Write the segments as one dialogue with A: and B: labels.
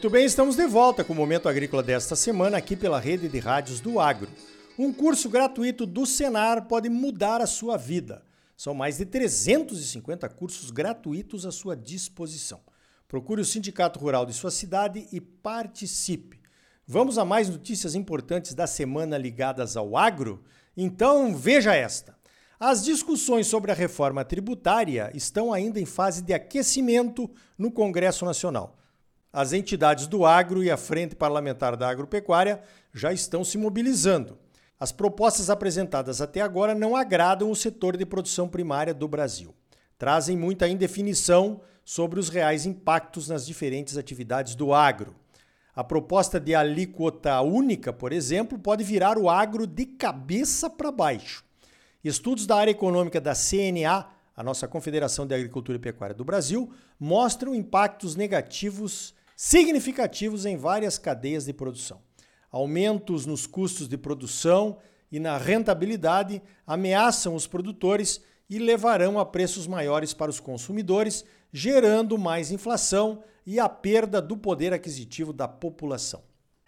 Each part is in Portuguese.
A: Muito bem, estamos de volta com o Momento Agrícola desta semana aqui pela rede de rádios do Agro. Um curso gratuito do Senar pode mudar a sua vida. São mais de 350 cursos gratuitos à sua disposição. Procure o Sindicato Rural de sua cidade e participe. Vamos a mais notícias importantes da semana ligadas ao agro? Então veja esta. As discussões sobre a reforma tributária estão ainda em fase de aquecimento no Congresso Nacional. As entidades do agro e a Frente Parlamentar da Agropecuária já estão se mobilizando. As propostas apresentadas até agora não agradam o setor de produção primária do Brasil. Trazem muita indefinição sobre os reais impactos nas diferentes atividades do agro. A proposta de alíquota única, por exemplo, pode virar o agro de cabeça para baixo. Estudos da área econômica da CNA, a nossa Confederação de Agricultura e Pecuária do Brasil, mostram impactos negativos significativos em várias cadeias de produção. Aumentos nos custos de produção e na rentabilidade ameaçam os produtores e levarão a preços maiores para os consumidores, gerando mais inflação e a perda do poder aquisitivo da população.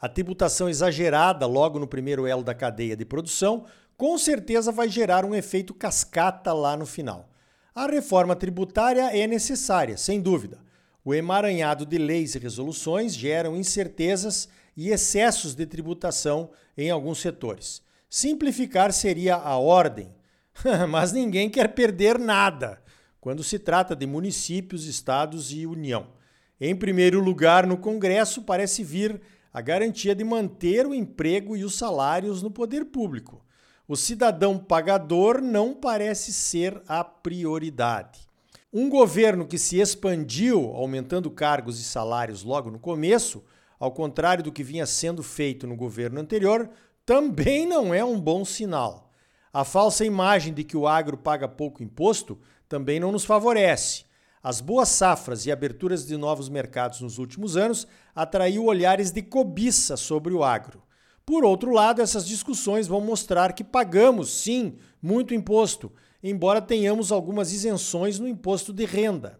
A: A tributação exagerada logo no primeiro elo da cadeia de produção com certeza vai gerar um efeito cascata lá no final. A reforma tributária é necessária, sem dúvida, o emaranhado de leis e resoluções geram incertezas e excessos de tributação em alguns setores. Simplificar seria a ordem, mas ninguém quer perder nada quando se trata de municípios, estados e União. Em primeiro lugar, no Congresso parece vir a garantia de manter o emprego e os salários no poder público. O cidadão pagador não parece ser a prioridade. Um governo que se expandiu, aumentando cargos e salários logo no começo, ao contrário do que vinha sendo feito no governo anterior, também não é um bom sinal. A falsa imagem de que o agro paga pouco imposto também não nos favorece. As boas safras e aberturas de novos mercados nos últimos anos atraiu olhares de cobiça sobre o agro. Por outro lado, essas discussões vão mostrar que pagamos, sim, muito imposto embora tenhamos algumas isenções no imposto de renda.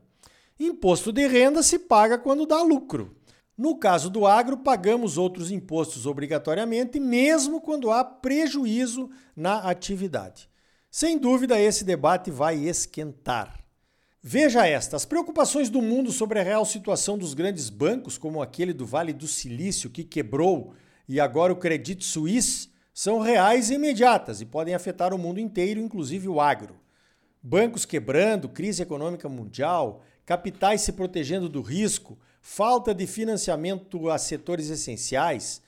A: Imposto de renda se paga quando dá lucro. No caso do agro, pagamos outros impostos obrigatoriamente, mesmo quando há prejuízo na atividade. Sem dúvida, esse debate vai esquentar. Veja esta: as preocupações do mundo sobre a real situação dos grandes bancos, como aquele do Vale do Silício que quebrou, e agora o Credit Suisse, são reais e imediatas e podem afetar o mundo inteiro, inclusive o agro. Bancos quebrando, crise econômica mundial, capitais se protegendo do risco, falta de financiamento a setores essenciais,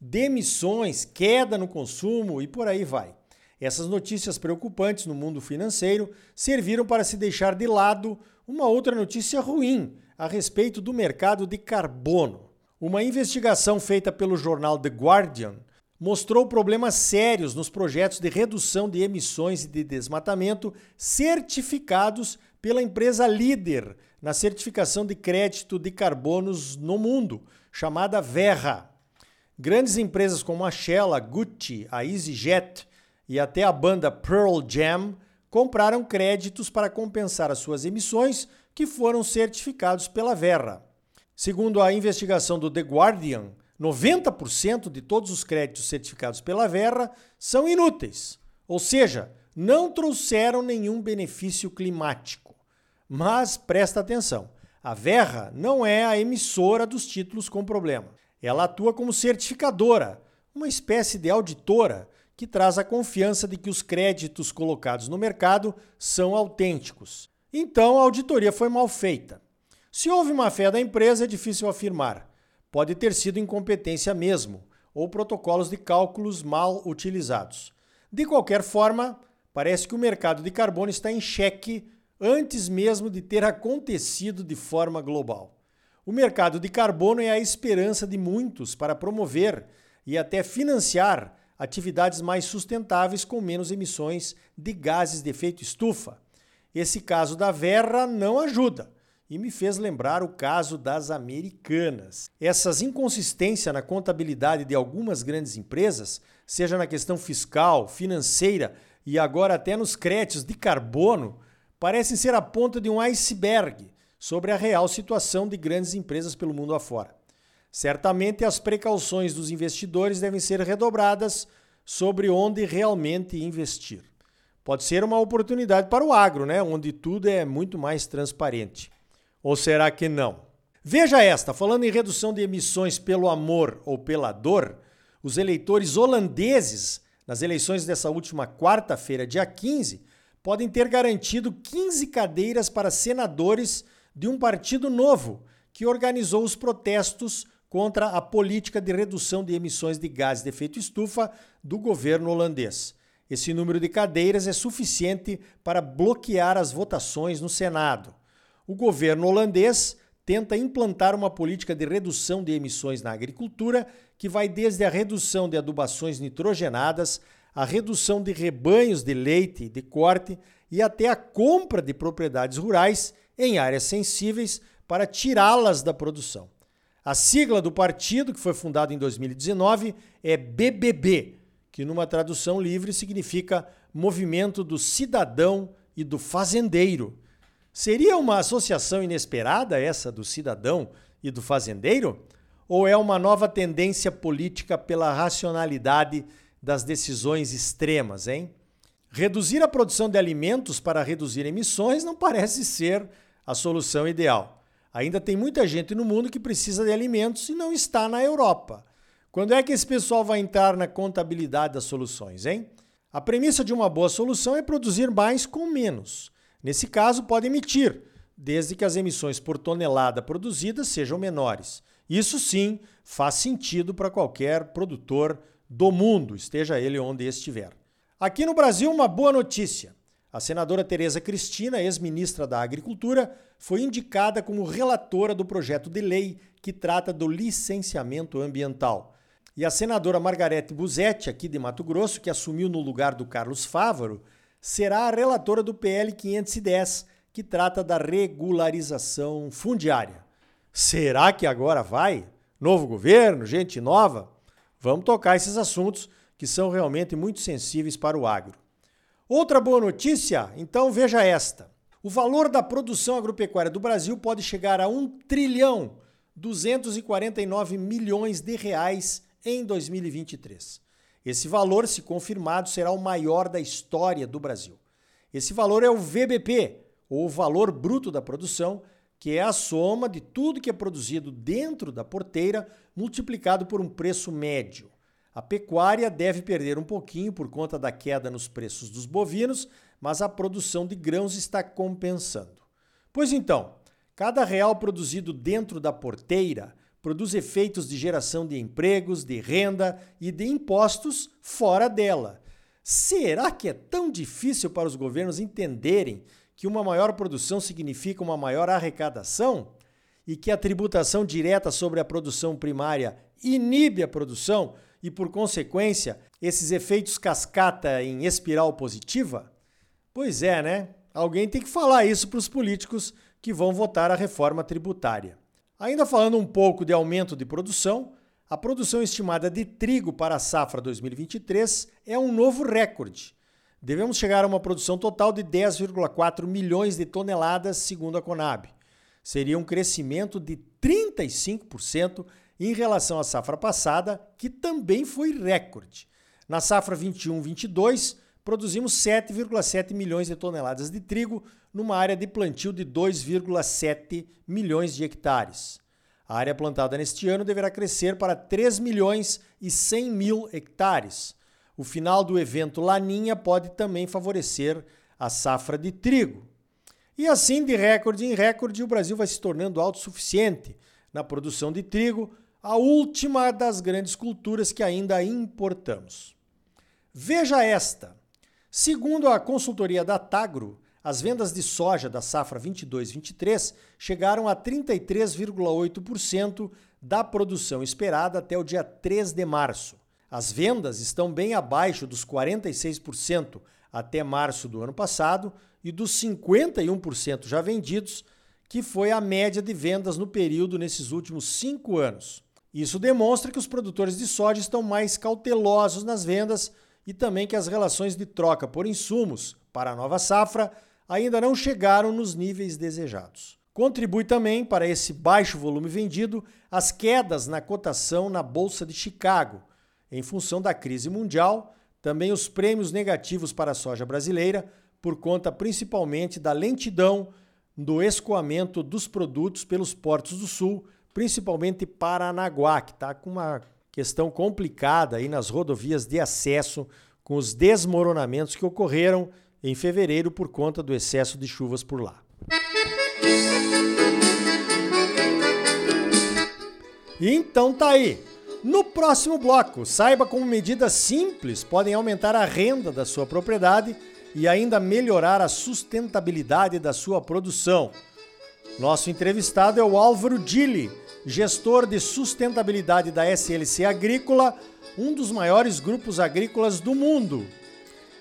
A: demissões, queda no consumo e por aí vai. Essas notícias preocupantes no mundo financeiro serviram para se deixar de lado uma outra notícia ruim a respeito do mercado de carbono. Uma investigação feita pelo jornal The Guardian mostrou problemas sérios nos projetos de redução de emissões e de desmatamento certificados pela empresa líder na certificação de crédito de carbonos no mundo, chamada Verra. Grandes empresas como a Shell, a Gucci, a EasyJet e até a banda Pearl Jam compraram créditos para compensar as suas emissões que foram certificados pela Verra. Segundo a investigação do The Guardian, 90% de todos os créditos certificados pela Verra são inúteis, ou seja, não trouxeram nenhum benefício climático. Mas presta atenção, a Verra não é a emissora dos títulos com problema. Ela atua como certificadora, uma espécie de auditora que traz a confiança de que os créditos colocados no mercado são autênticos. Então a auditoria foi mal feita. Se houve má fé da empresa, é difícil afirmar. Pode ter sido incompetência mesmo, ou protocolos de cálculos mal utilizados. De qualquer forma, parece que o mercado de carbono está em xeque antes mesmo de ter acontecido de forma global. O mercado de carbono é a esperança de muitos para promover e até financiar atividades mais sustentáveis com menos emissões de gases de efeito estufa. Esse caso da Verra não ajuda e me fez lembrar o caso das americanas. Essas inconsistências na contabilidade de algumas grandes empresas, seja na questão fiscal, financeira e agora até nos créditos de carbono, parecem ser a ponta de um iceberg sobre a real situação de grandes empresas pelo mundo afora. Certamente as precauções dos investidores devem ser redobradas sobre onde realmente investir. Pode ser uma oportunidade para o agro, né? onde tudo é muito mais transparente. Ou será que não? Veja esta, falando em redução de emissões pelo amor ou pela dor, os eleitores holandeses, nas eleições dessa última quarta-feira, dia 15, podem ter garantido 15 cadeiras para senadores de um partido novo que organizou os protestos contra a política de redução de emissões de gases de efeito estufa do governo holandês. Esse número de cadeiras é suficiente para bloquear as votações no Senado. O governo holandês tenta implantar uma política de redução de emissões na agricultura que vai desde a redução de adubações nitrogenadas, a redução de rebanhos de leite de corte e até a compra de propriedades rurais em áreas sensíveis para tirá-las da produção. A sigla do partido, que foi fundado em 2019, é BBB, que numa tradução livre significa Movimento do Cidadão e do Fazendeiro. Seria uma associação inesperada essa do cidadão e do fazendeiro? Ou é uma nova tendência política pela racionalidade das decisões extremas, hein? Reduzir a produção de alimentos para reduzir emissões não parece ser a solução ideal. Ainda tem muita gente no mundo que precisa de alimentos e não está na Europa. Quando é que esse pessoal vai entrar na contabilidade das soluções, hein? A premissa de uma boa solução é produzir mais com menos. Nesse caso, pode emitir, desde que as emissões por tonelada produzida sejam menores. Isso sim faz sentido para qualquer produtor do mundo, esteja ele onde estiver. Aqui no Brasil, uma boa notícia. A senadora Tereza Cristina, ex-ministra da Agricultura, foi indicada como relatora do projeto de lei que trata do licenciamento ambiental. E a senadora Margarete Busetti, aqui de Mato Grosso, que assumiu no lugar do Carlos Fávaro, será a relatora do PL 510, que trata da regularização fundiária. Será que agora vai? Novo governo, gente nova? Vamos tocar esses assuntos que são realmente muito sensíveis para o agro. Outra boa notícia, então veja esta. O valor da produção agropecuária do Brasil pode chegar a 1 trilhão 249 milhões de reais em 2023. Esse valor, se confirmado, será o maior da história do Brasil. Esse valor é o VBP, ou valor bruto da produção, que é a soma de tudo que é produzido dentro da porteira multiplicado por um preço médio. A pecuária deve perder um pouquinho por conta da queda nos preços dos bovinos, mas a produção de grãos está compensando. Pois então, cada real produzido dentro da porteira produz efeitos de geração de empregos, de renda e de impostos fora dela. Será que é tão difícil para os governos entenderem que uma maior produção significa uma maior arrecadação e que a tributação direta sobre a produção primária inibe a produção e, por consequência, esses efeitos cascata em espiral positiva? Pois é, né? Alguém tem que falar isso para os políticos que vão votar a reforma tributária. Ainda falando um pouco de aumento de produção, a produção estimada de trigo para a safra 2023 é um novo recorde devemos chegar a uma produção total de 10,4 milhões de toneladas, segundo a Conab. Seria um crescimento de 35% em relação à safra passada, que também foi recorde. Na safra 21-22, produzimos 7,7 milhões de toneladas de trigo numa área de plantio de 2,7 milhões de hectares. A área plantada neste ano deverá crescer para 3 milhões e 100 mil hectares o final do evento Laninha pode também favorecer a safra de trigo. E assim, de recorde em recorde, o Brasil vai se tornando autossuficiente na produção de trigo, a última das grandes culturas que ainda importamos. Veja esta. Segundo a consultoria da Tagro, as vendas de soja da safra 22-23 chegaram a 33,8% da produção esperada até o dia 3 de março. As vendas estão bem abaixo dos 46% até março do ano passado e dos 51% já vendidos, que foi a média de vendas no período nesses últimos cinco anos. Isso demonstra que os produtores de soja estão mais cautelosos nas vendas e também que as relações de troca por insumos para a nova safra ainda não chegaram nos níveis desejados. Contribui também para esse baixo volume vendido as quedas na cotação na Bolsa de Chicago, em função da crise mundial, também os prêmios negativos para a soja brasileira, por conta principalmente da lentidão do escoamento dos produtos pelos portos do Sul, principalmente Paranaguá, que está com uma questão complicada aí nas rodovias de acesso com os desmoronamentos que ocorreram em fevereiro por conta do excesso de chuvas por lá. Então tá aí. No próximo bloco, saiba como medidas simples podem aumentar a renda da sua propriedade e ainda melhorar a sustentabilidade da sua produção. Nosso entrevistado é o Álvaro Dili, gestor de sustentabilidade da SLC Agrícola, um dos maiores grupos agrícolas do mundo.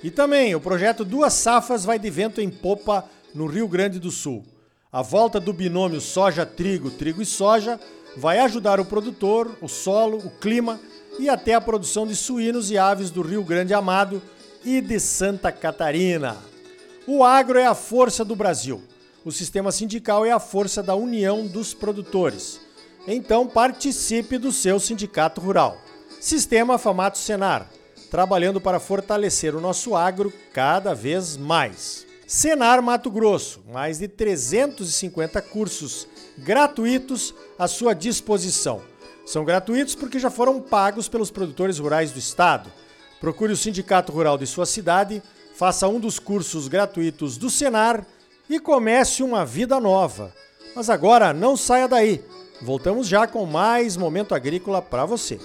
A: E também o projeto Duas Safras vai de vento em popa no Rio Grande do Sul. A volta do binômio soja-trigo, trigo e soja vai ajudar o produtor, o solo, o clima e até a produção de suínos e aves do Rio Grande Amado e de Santa Catarina. O agro é a força do Brasil. O sistema sindical é a força da união dos produtores. Então participe do seu sindicato rural. Sistema Famato Senar, trabalhando para fortalecer o nosso agro cada vez mais. Senar Mato Grosso, mais de 350 cursos gratuitos à sua disposição. São gratuitos porque já foram pagos pelos produtores rurais do estado Procure o sindicato rural de sua cidade, faça um dos cursos gratuitos do Senar e comece uma vida nova. Mas agora não saia daí. Voltamos já com mais momento agrícola para você.